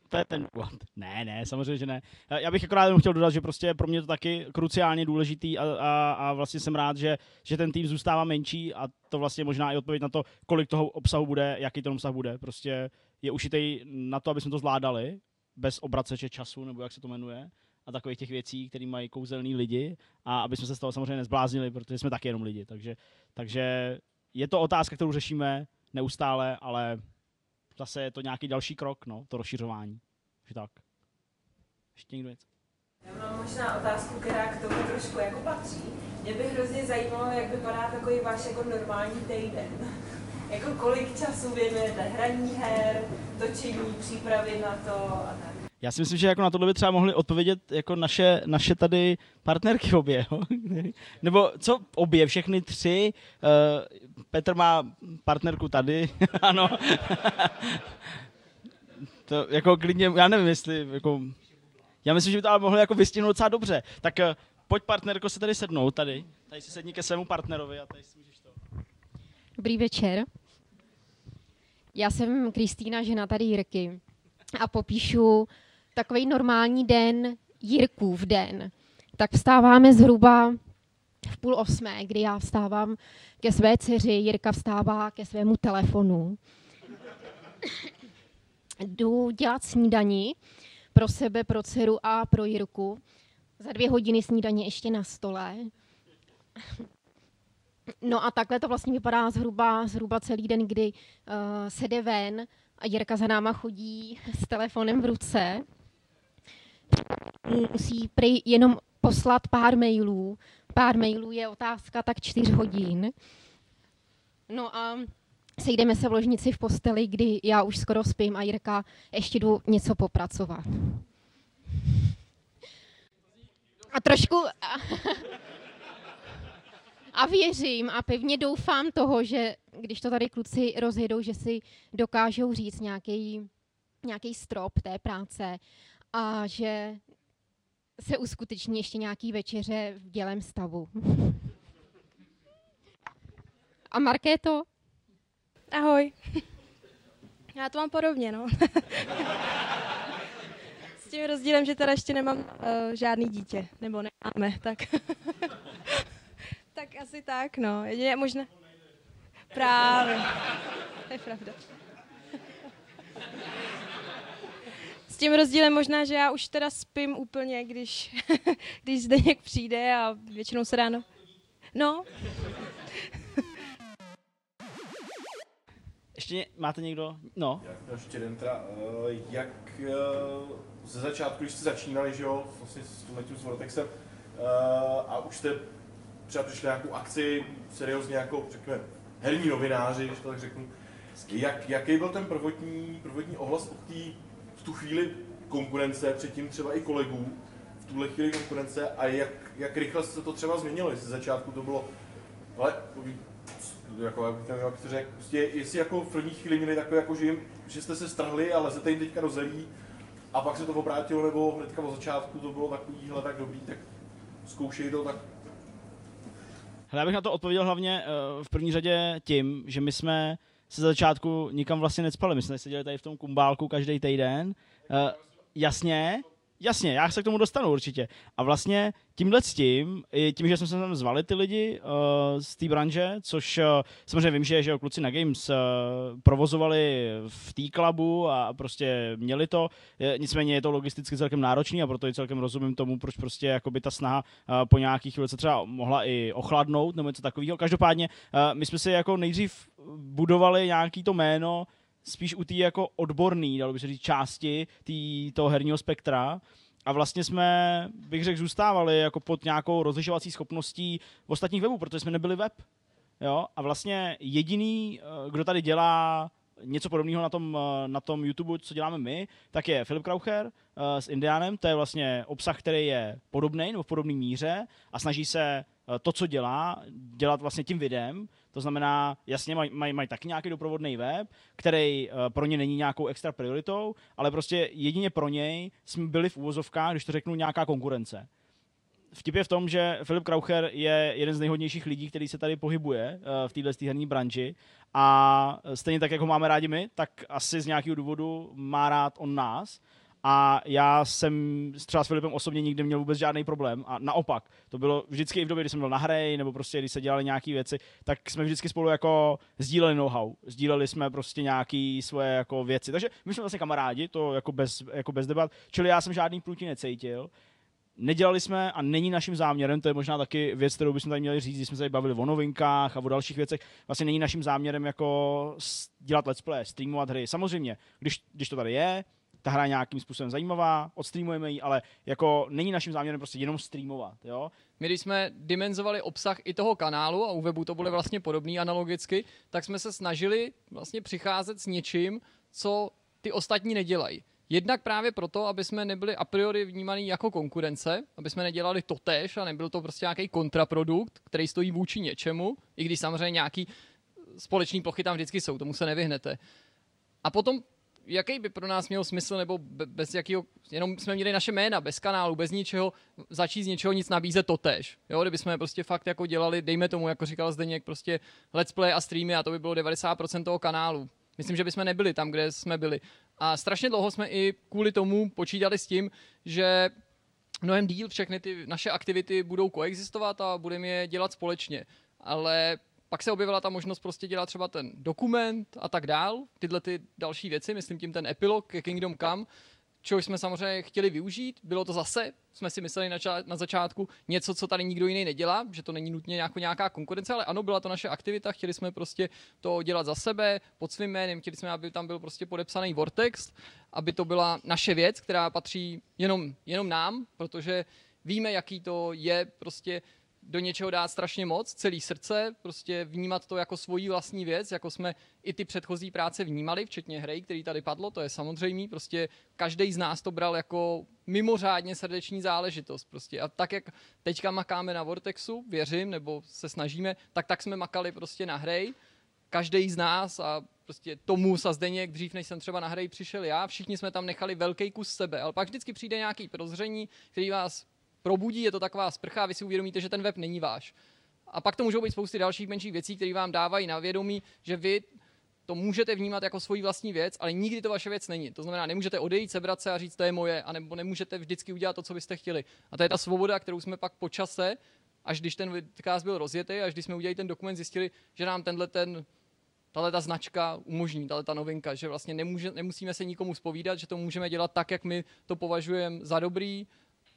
To je ten důvod. Ne, ne, samozřejmě, že ne. Já bych akorát jenom chtěl dodat, že prostě pro mě to taky kruciálně důležitý a, a, a vlastně jsem rád, že, že ten tým zůstává menší a to vlastně možná i odpověď na to, kolik toho obsahu bude, jaký ten obsah bude. Prostě je ušitej na to, aby jsme to zvládali, bez obraceče času, nebo jak se to jmenuje, a takových těch věcí, které mají kouzelný lidi, a aby jsme se z toho samozřejmě nezbláznili, protože jsme taky jenom lidi. Takže, takže je to otázka, kterou řešíme neustále, ale zase je to nějaký další krok, no, to rozšiřování. Takže tak. Ještě někdo něco? Já mám možná otázku, která k tomu trošku jako patří. Mě by hrozně zajímalo, jak vypadá takový váš jako normální týden. jako kolik času věnujete hraní her, točení, přípravy na to a tak. Já si myslím, že jako na tohle by třeba mohli odpovědět jako naše, naše tady partnerky obě. Jo? Nebo co obě, všechny tři. Uh, Petr má partnerku tady, ano. to jako klidně, já nevím, jestli jako, já myslím, že by to ale mohli jako vystihnout docela dobře. Tak uh, pojď partnerko se tady sednout, tady. Tady si sedni ke svému partnerovi a tady si můžeš to. Dobrý večer. Já jsem Kristýna, žena tady Jirky a popíšu takový normální den Jirkův den. Tak vstáváme zhruba v půl osmé, kdy já vstávám ke své dceři, Jirka vstává ke svému telefonu. Jdu dělat snídani pro sebe, pro dceru a pro Jirku. Za dvě hodiny snídaně ještě na stole. No a takhle to vlastně vypadá zhruba, zhruba celý den, kdy uh, se jde ven a Jirka za náma chodí s telefonem v ruce. Musí prý jenom poslat pár mailů. Pár mailů je otázka tak čtyř hodin. No a sejdeme se v ložnici v posteli, kdy já už skoro spím a Jirka ještě jdu něco popracovat. A trošku... A věřím a pevně doufám toho, že když to tady kluci rozjedou, že si dokážou říct nějaký, nějaký strop té práce a že se uskuteční ještě nějaký večeře v dělém stavu. A Markéto? Ahoj. Já to mám podobně, no. S tím rozdílem, že teda ještě nemám uh, žádný dítě, nebo nemáme, tak... tak asi tak, no. Je možná... Právě. To je pravda. S tím rozdílem možná, že já už teda spím úplně, když, když Zdeněk přijde a většinou se ráno... No. Ještě máte někdo? No. Ještě jeden teda, uh, jak uh, ze začátku, když jste začínali, že jo, vlastně s tím s Vortexem, uh, a už jste třeba přišli nějakou akci, seriózně jako, řekněme, herní novináři, když to tak řeknu, jak, jaký byl ten prvotní, prvotní ohlas od té tu chvíli konkurence, předtím třeba i kolegů, v tuhle chvíli konkurence a jak, jak rychle se to třeba změnilo, jestli z začátku to bylo, ale jako, jak to- jak to řekl, prostě, jestli jako v první chvíli měli takové, jako, že, jim, že jste se strhli a lezete jim teďka do zelí a pak se to obrátilo, nebo hnedka od začátku to bylo takovýhle tak dobrý, tak zkoušej to, tak Hele, já bych na to odpověděl hlavně uh, v první řadě tím, že my jsme se za začátku nikam vlastně necpali. My jsme seděli tady v tom kumbálku každý týden. Uh, jasně, jasně, já se k tomu dostanu určitě. A vlastně tímhle s tím, tím, že jsme se tam zvali ty lidi uh, z té branže, což uh, samozřejmě vím, že, že kluci na Games uh, provozovali v té klubu a prostě měli to, je, nicméně je to logisticky celkem náročný a proto i celkem rozumím tomu, proč prostě jakoby ta snaha uh, po nějakých chvíli se třeba mohla i ochladnout nebo něco takového. Každopádně uh, my jsme si jako nejdřív budovali nějaký to jméno, spíš u té jako odborný, dalo by se říct, části tý, toho herního spektra. A vlastně jsme, bych řekl, zůstávali jako pod nějakou rozlišovací schopností ostatních webů, protože jsme nebyli web. Jo? A vlastně jediný, eh, kdo tady dělá něco podobného na tom, eh, na tom YouTube, co děláme my, tak je Filip Kraucher eh, s Indianem. To je vlastně obsah, který je podobný nebo v podobné míře a snaží se to, co dělá, dělat vlastně tím videem. To znamená, jasně mají maj, maj taky nějaký doprovodný web, který eh, pro ně není nějakou extra prioritou, ale prostě jedině pro něj jsme byli v úvozovkách, když to řeknu, nějaká konkurence. Vtip je v tom, že Filip Kraucher je jeden z nejhodnějších lidí, který se tady pohybuje uh, v této herní branži a stejně tak, jak ho máme rádi my, tak asi z nějakého důvodu má rád on nás. A já jsem třeba s Filipem osobně nikdy neměl vůbec žádný problém. A naopak, to bylo vždycky i v době, kdy jsem byl na hry, nebo prostě když se dělali nějaké věci, tak jsme vždycky spolu jako sdíleli know-how. Sdíleli jsme prostě nějaké svoje jako věci. Takže my jsme vlastně kamarádi, to jako bez, jako bez debat. Čili já jsem žádný průti necítil. Nedělali jsme a není naším záměrem, to je možná taky věc, kterou bychom tady měli říct, když jsme se tady bavili o novinkách a o dalších věcech, vlastně není naším záměrem jako dělat let's play, streamovat hry. Samozřejmě, když, když to tady je, ta hra nějakým způsobem zajímavá, odstreamujeme ji, ale jako není naším záměrem prostě jenom streamovat, jo. My když jsme dimenzovali obsah i toho kanálu, a u webu to bylo vlastně podobný analogicky, tak jsme se snažili vlastně přicházet s něčím, co ty ostatní nedělají. Jednak právě proto, aby jsme nebyli a priori vnímaný jako konkurence, aby jsme nedělali totéž a nebyl to prostě nějaký kontraprodukt, který stojí vůči něčemu, i když samozřejmě nějaký společný plochy tam vždycky jsou, tomu se nevyhnete. A potom, jaký by pro nás měl smysl, nebo be- bez jakého, jenom jsme měli naše jména, bez kanálu, bez ničeho, začít z něčeho nic nabízet totéž. Jo, kdyby jsme prostě fakt jako dělali, dejme tomu, jako říkal Zdeněk, prostě let's play a streamy a to by bylo 90% toho kanálu. Myslím, že bychom nebyli tam, kde jsme byli. A strašně dlouho jsme i kvůli tomu počítali s tím, že mnohem díl všechny ty naše aktivity budou koexistovat a budeme je dělat společně. Ale pak se objevila ta možnost prostě dělat třeba ten dokument a tak dál, tyhle ty další věci, myslím tím ten epilog ke Kingdom Come, čehož jsme samozřejmě chtěli využít. Bylo to zase, jsme si mysleli na, ča- na začátku, něco, co tady nikdo jiný nedělá, že to není nutně nějaká konkurence, ale ano, byla to naše aktivita, chtěli jsme prostě to dělat za sebe, pod svým jménem, chtěli jsme, aby tam byl prostě podepsaný Vortex, aby to byla naše věc, která patří jenom, jenom nám, protože víme, jaký to je prostě do něčeho dát strašně moc, celý srdce, prostě vnímat to jako svoji vlastní věc, jako jsme i ty předchozí práce vnímali, včetně hry, který tady padlo, to je samozřejmé, prostě každý z nás to bral jako mimořádně srdeční záležitost. Prostě. A tak, jak teďka makáme na Vortexu, věřím, nebo se snažíme, tak tak jsme makali prostě na hry, každý z nás a prostě tomu sa Zdeněk, dřív než jsem třeba na hry přišel já, všichni jsme tam nechali velký kus sebe, ale pak vždycky přijde nějaký prozření, který vás probudí, je to taková sprcha vy si uvědomíte, že ten web není váš. A pak to můžou být spousty dalších menších věcí, které vám dávají na vědomí, že vy to můžete vnímat jako svoji vlastní věc, ale nikdy to vaše věc není. To znamená, nemůžete odejít, sebrat se a říct, to je moje, anebo nemůžete vždycky udělat to, co byste chtěli. A to je ta svoboda, kterou jsme pak po čase, až když ten vidcast byl rozjetý, až když jsme udělali ten dokument, zjistili, že nám tenhle ten tahle ta značka umožní, tahle ta novinka, že vlastně nemůže, nemusíme se nikomu spovídat, že to můžeme dělat tak, jak my to považujeme za dobrý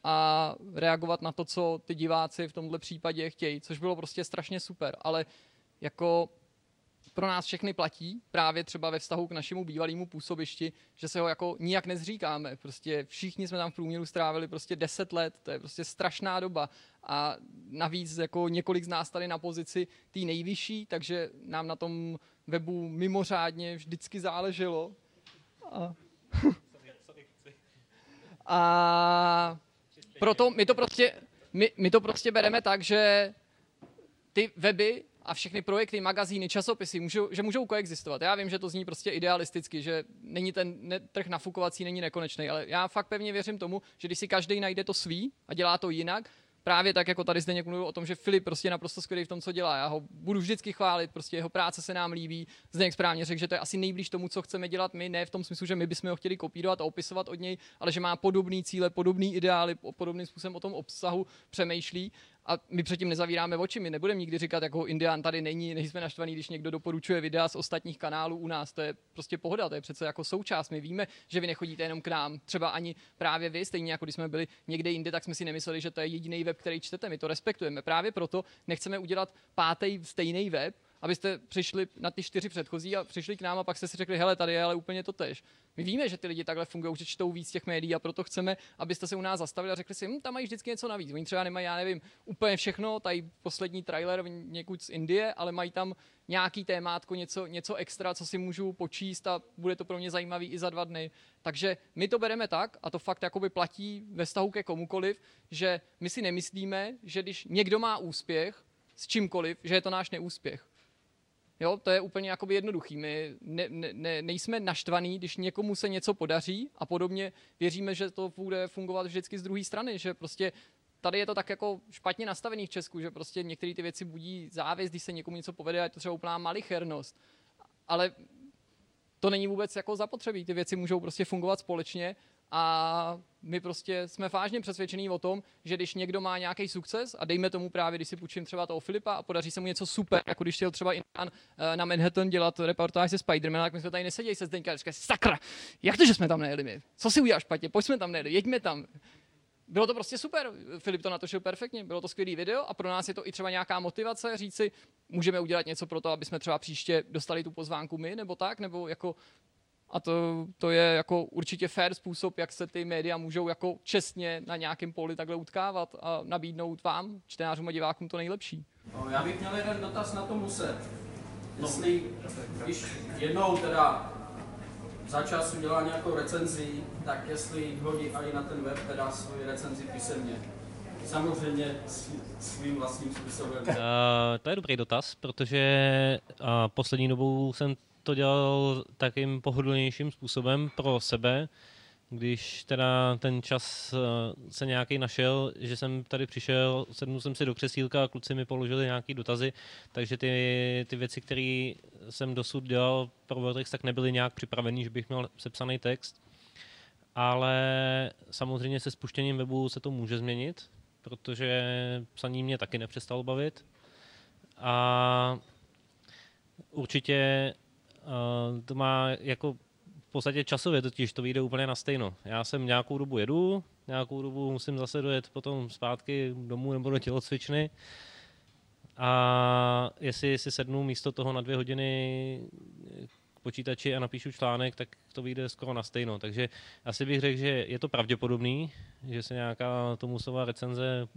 a reagovat na to, co ty diváci v tomhle případě chtějí, což bylo prostě strašně super, ale jako pro nás všechny platí, právě třeba ve vztahu k našemu bývalému působišti, že se ho jako nijak nezříkáme. Prostě všichni jsme tam v průměru strávili prostě 10 let, to je prostě strašná doba. A navíc jako několik z nás tady na pozici té nejvyšší, takže nám na tom webu mimořádně vždycky záleželo. A, a proto my to prostě, my, my to prostě bereme tak, že ty weby a všechny projekty, magazíny, časopisy, můžou, že můžou koexistovat. Já vím, že to zní prostě idealisticky, že není ten ne, trh nafukovací, není nekonečný, ale já fakt pevně věřím tomu, že když si každý najde to svý a dělá to jinak, právě tak, jako tady zde mluvil o tom, že Filip prostě je naprosto skvělý v tom, co dělá. Já ho budu vždycky chválit, prostě jeho práce se nám líbí. Zdeněk správně řekl, že to je asi nejblíž tomu, co chceme dělat my, ne v tom smyslu, že my bychom ho chtěli kopírovat a opisovat od něj, ale že má podobný cíle, podobný ideály, podobným způsobem o tom obsahu přemýšlí a my předtím nezavíráme oči, my nebudeme nikdy říkat, jako Indian tady není, nejsme naštvaný, když někdo doporučuje videa z ostatních kanálů u nás, to je prostě pohoda, to je přece jako součást. My víme, že vy nechodíte jenom k nám, třeba ani právě vy, stejně jako když jsme byli někde jinde, tak jsme si nemysleli, že to je jediný web, který čtete, my to respektujeme. Právě proto nechceme udělat pátý stejný web, abyste přišli na ty čtyři předchozí a přišli k nám a pak jste si řekli, hele, tady je ale úplně to tež. My víme, že ty lidi takhle fungují, že čtou víc těch médií a proto chceme, abyste se u nás zastavili a řekli si, hm, tam mají vždycky něco navíc. Oni třeba nemají, já nevím, úplně všechno, tady poslední trailer někud z Indie, ale mají tam nějaký témátko, něco, něco extra, co si můžu počíst a bude to pro mě zajímavý i za dva dny. Takže my to bereme tak, a to fakt jakoby platí ve vztahu ke komukoliv, že my si nemyslíme, že když někdo má úspěch s čímkoliv, že je to náš neúspěch. Jo, to je úplně jakoby jednoduchý. My ne, ne, nejsme naštvaný, když někomu se něco podaří a podobně věříme, že to bude fungovat vždycky z druhé strany, že prostě tady je to tak jako špatně nastavený v Česku, že prostě některé ty věci budí závěs, když se někomu něco povede a je to třeba úplná malichernost. Ale to není vůbec jako zapotřebí. Ty věci můžou prostě fungovat společně a my prostě jsme vážně přesvědčení o tom, že když někdo má nějaký sukces a dejme tomu právě, když si půjčím třeba toho Filipa a podaří se mu něco super, jako když chtěl třeba Indan eh, na Manhattan dělat reportáž se Spidermanem, tak my jsme tady neseděli se Zdeňka a říkali, sakra, jak to, že jsme tam nejeli my? Co si udělal špatně? Pojď jsme tam nejeli, jeďme tam. Bylo to prostě super, Filip to natočil perfektně, bylo to skvělý video a pro nás je to i třeba nějaká motivace říci, můžeme udělat něco pro to, aby jsme třeba příště dostali tu pozvánku my, nebo tak, nebo jako a to, to je jako určitě fair způsob, jak se ty média můžou jako čestně na nějakém poli takhle utkávat a nabídnout vám, čtenářům a divákům to nejlepší. No, já bych měl jeden dotaz na to muset. Jestli, když jednou teda za čas udělá nějakou recenzi, tak jestli hodí i na ten web teda svoji recenzi písemně. Samozřejmě svým vlastním způsobem. Uh, to je dobrý dotaz, protože uh, poslední dobou jsem to dělal takým pohodlnějším způsobem pro sebe, když teda ten čas eh, se nějaký našel, že jsem tady přišel, sednul jsem si do křesílka a kluci mi položili nějaké dotazy, takže ty, ty věci, které jsem dosud dělal pro Vortex, tak nebyly nějak připravený, že bych měl sepsaný text. Ale samozřejmě se spuštěním webu se to může změnit, protože psaní mě taky nepřestalo bavit. A určitě Uh, to má jako v podstatě časově totiž to vyjde úplně na stejno. Já jsem nějakou dobu jedu, nějakou dobu musím zase dojet potom zpátky domů nebo do tělocvičny a jestli si sednu místo toho na dvě hodiny k počítači a napíšu článek, tak to vyjde skoro na stejno. Takže asi bych řekl, že je to pravděpodobný, že se nějaká Tomusová recenze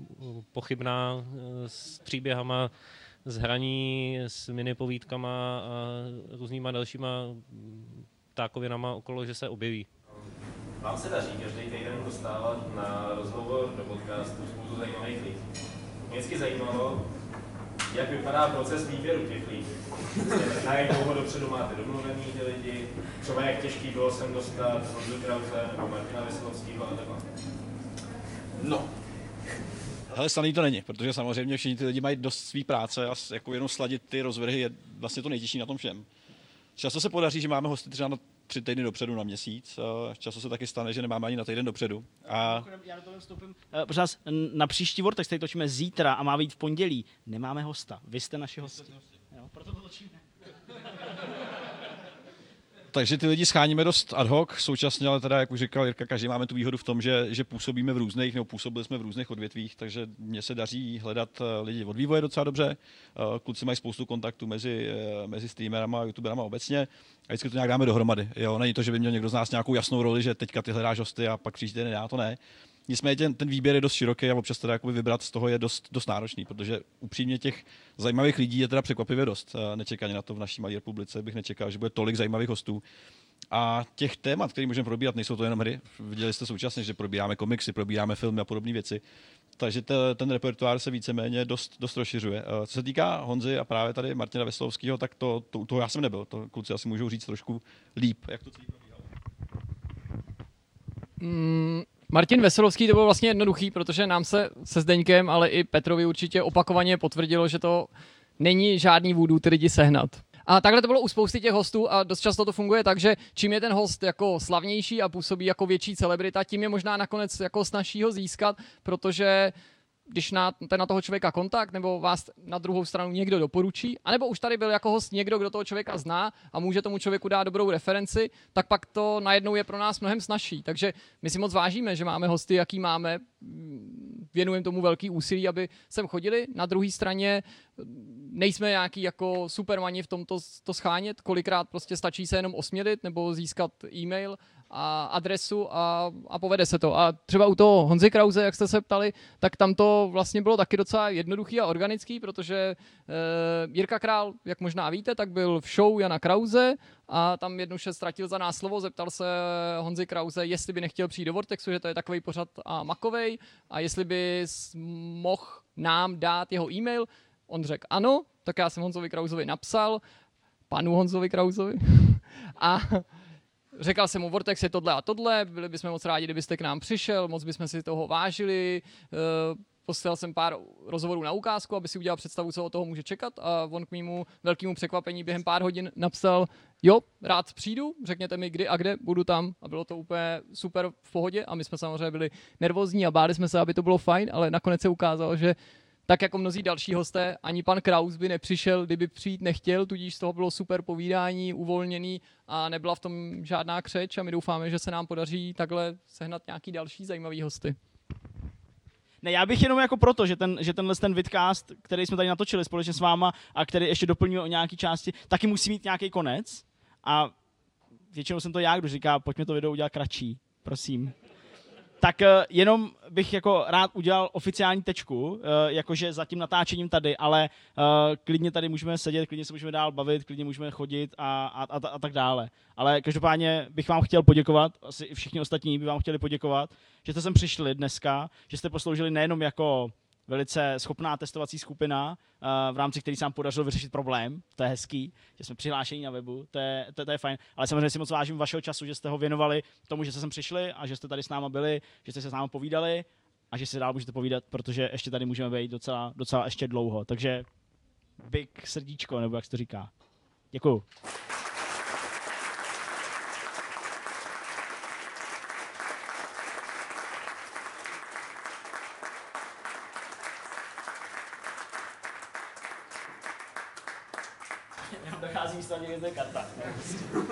pochybná eh, s příběhama z hraní s mini povídkama a různýma dalšíma tákovinama okolo, že se objeví. Vám se daří každý týden dostávat na rozhovor do podcastu spoustu zajímavých lidí. Mě vždycky zajímalo, jak vypadá proces výběru těch lidí. Na jak dlouho dopředu máte domluvený ty lidi, třeba jak těžký bylo sem dostat Honzu Krause nebo Martina Veslovského a takhle. No, Hele, snadný to není, protože samozřejmě všichni ty lidi mají dost svý práce a jako jenom sladit ty rozvrhy je vlastně to nejtěžší na tom všem. Často se podaří, že máme hosty třeba na tři týdny dopředu na měsíc. Často se taky stane, že nemáme ani na týden dopředu. A... Já do toho vstoupím. Uh, na příští Vortex, který točíme zítra a má být v pondělí, nemáme hosta. Vy jste naši hosti. Jo, proto to točíme. Takže ty lidi scháníme dost ad hoc, současně ale teda, jak už říkal Jirka, každý máme tu výhodu v tom, že, že působíme v různých, nebo působili jsme v různých odvětvích, takže mně se daří hledat eh, lidi od vývoje docela dobře. Eh, kluci mají spoustu kontaktů mezi, eh, mezi streamerama a youtuberama obecně a vždycky to nějak dáme dohromady. Jo, není to, že by měl někdo z nás nějakou jasnou roli, že teďka ty hledáš hosty a pak příště ne, já to ne. Nicméně ten, ten výběr je dost široký a občas teda jakoby vybrat z toho je dost, dost náročný, protože upřímně těch zajímavých lidí je teda překvapivě dost. Nečekaně na to v naší malé republice bych nečekal, že bude tolik zajímavých hostů. A těch témat, které můžeme probírat, nejsou to jenom hry. Viděli jste současně, že probíráme komiksy, probíráme filmy a podobné věci. Takže te, ten repertoár se víceméně dost, dost rozšiřuje. Eh, Co se týká Honzy a právě tady Martina Veslovského, tak to, to, to já jsem nebyl. To kluci asi můžou říct trošku líp, jak to celý probíhalo. Mm, Martin Veselovský to bylo vlastně jednoduchý, protože nám se se Zdeňkem, ale i Petrovi určitě opakovaně potvrdilo, že to není žádný vůdů ty lidi sehnat. A takhle to bylo u spousty těch hostů a dost často to funguje tak, že čím je ten host jako slavnější a působí jako větší celebrita, tím je možná nakonec jako snažší ho získat, protože když máte na toho člověka kontakt, nebo vás na druhou stranu někdo doporučí, anebo už tady byl jako host někdo, kdo toho člověka zná a může tomu člověku dát dobrou referenci, tak pak to najednou je pro nás mnohem snažší. Takže my si moc vážíme, že máme hosty, jaký máme, věnujeme tomu velký úsilí, aby sem chodili. Na druhé straně nejsme nějaký jako supermani v tomto to schánět, kolikrát prostě stačí se jenom osmělit nebo získat e-mail a adresu a, a povede se to. A třeba u toho Honzy Krause, jak jste se ptali, tak tam to vlastně bylo taky docela jednoduchý a organický, protože e, Jirka Král, jak možná víte, tak byl v show Jana Krause a tam jednou se ztratil za nás slovo, zeptal se Honzy Krause, jestli by nechtěl přijít do Vortexu, že to je takový pořad a makovej a jestli by mohl nám dát jeho e-mail. On řekl ano, tak já jsem Honzovi Krausovi napsal, panu Honzovi Krausovi a Řekl jsem mu, Vortex je tohle a tohle, byli bychom moc rádi, kdybyste k nám přišel, moc bychom si toho vážili. Posílal jsem pár rozhovorů na ukázku, aby si udělal představu, co od toho může čekat a on k mému velkému překvapení během pár hodin napsal, jo, rád přijdu, řekněte mi kdy a kde, budu tam a bylo to úplně super v pohodě a my jsme samozřejmě byli nervózní a báli jsme se, aby to bylo fajn, ale nakonec se ukázalo, že tak jako mnozí další hosté, ani pan Kraus by nepřišel, kdyby přijít nechtěl, tudíž z toho bylo super povídání, uvolněný a nebyla v tom žádná křeč a my doufáme, že se nám podaří takhle sehnat nějaký další zajímavý hosty. Ne, já bych jenom jako proto, že, ten, že tenhle ten vidcast, který jsme tady natočili společně s váma a který ještě doplňuje o nějaké části, taky musí mít nějaký konec. A většinou jsem to já, kdo říká, pojďme to video udělat kratší, prosím tak uh, jenom bych jako rád udělal oficiální tečku, uh, jakože za tím natáčením tady, ale uh, klidně tady můžeme sedět, klidně se můžeme dál bavit, klidně můžeme chodit a, a, a, a tak dále. Ale každopádně bych vám chtěl poděkovat, asi i všichni ostatní by vám chtěli poděkovat, že jste sem přišli dneska, že jste posloužili nejenom jako velice schopná testovací skupina, eh, v rámci který se nám podařilo vyřešit problém. To je hezký, že jsme přihlášení na webu, to je, to, to je fajn. Ale samozřejmě si moc vážím vašeho času, že jste ho věnovali tomu, že jste sem přišli a že jste tady s náma byli, že jste se s námi povídali a že si dál můžete povídat, protože ještě tady můžeme být docela, docela ještě dlouho. Takže big srdíčko, nebo jak se to říká. Děkuju. Dochází místo ani karta.